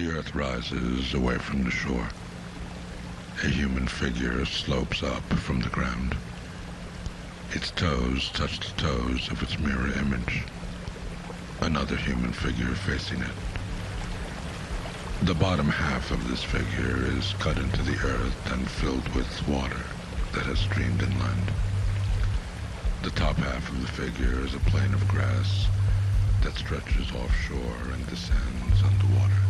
The earth rises away from the shore. A human figure slopes up from the ground. Its toes touch the toes of its mirror image. Another human figure facing it. The bottom half of this figure is cut into the earth and filled with water that has streamed inland. The top half of the figure is a plain of grass that stretches offshore and descends underwater.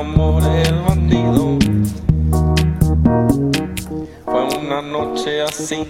amor el bandido. Fue una noche así.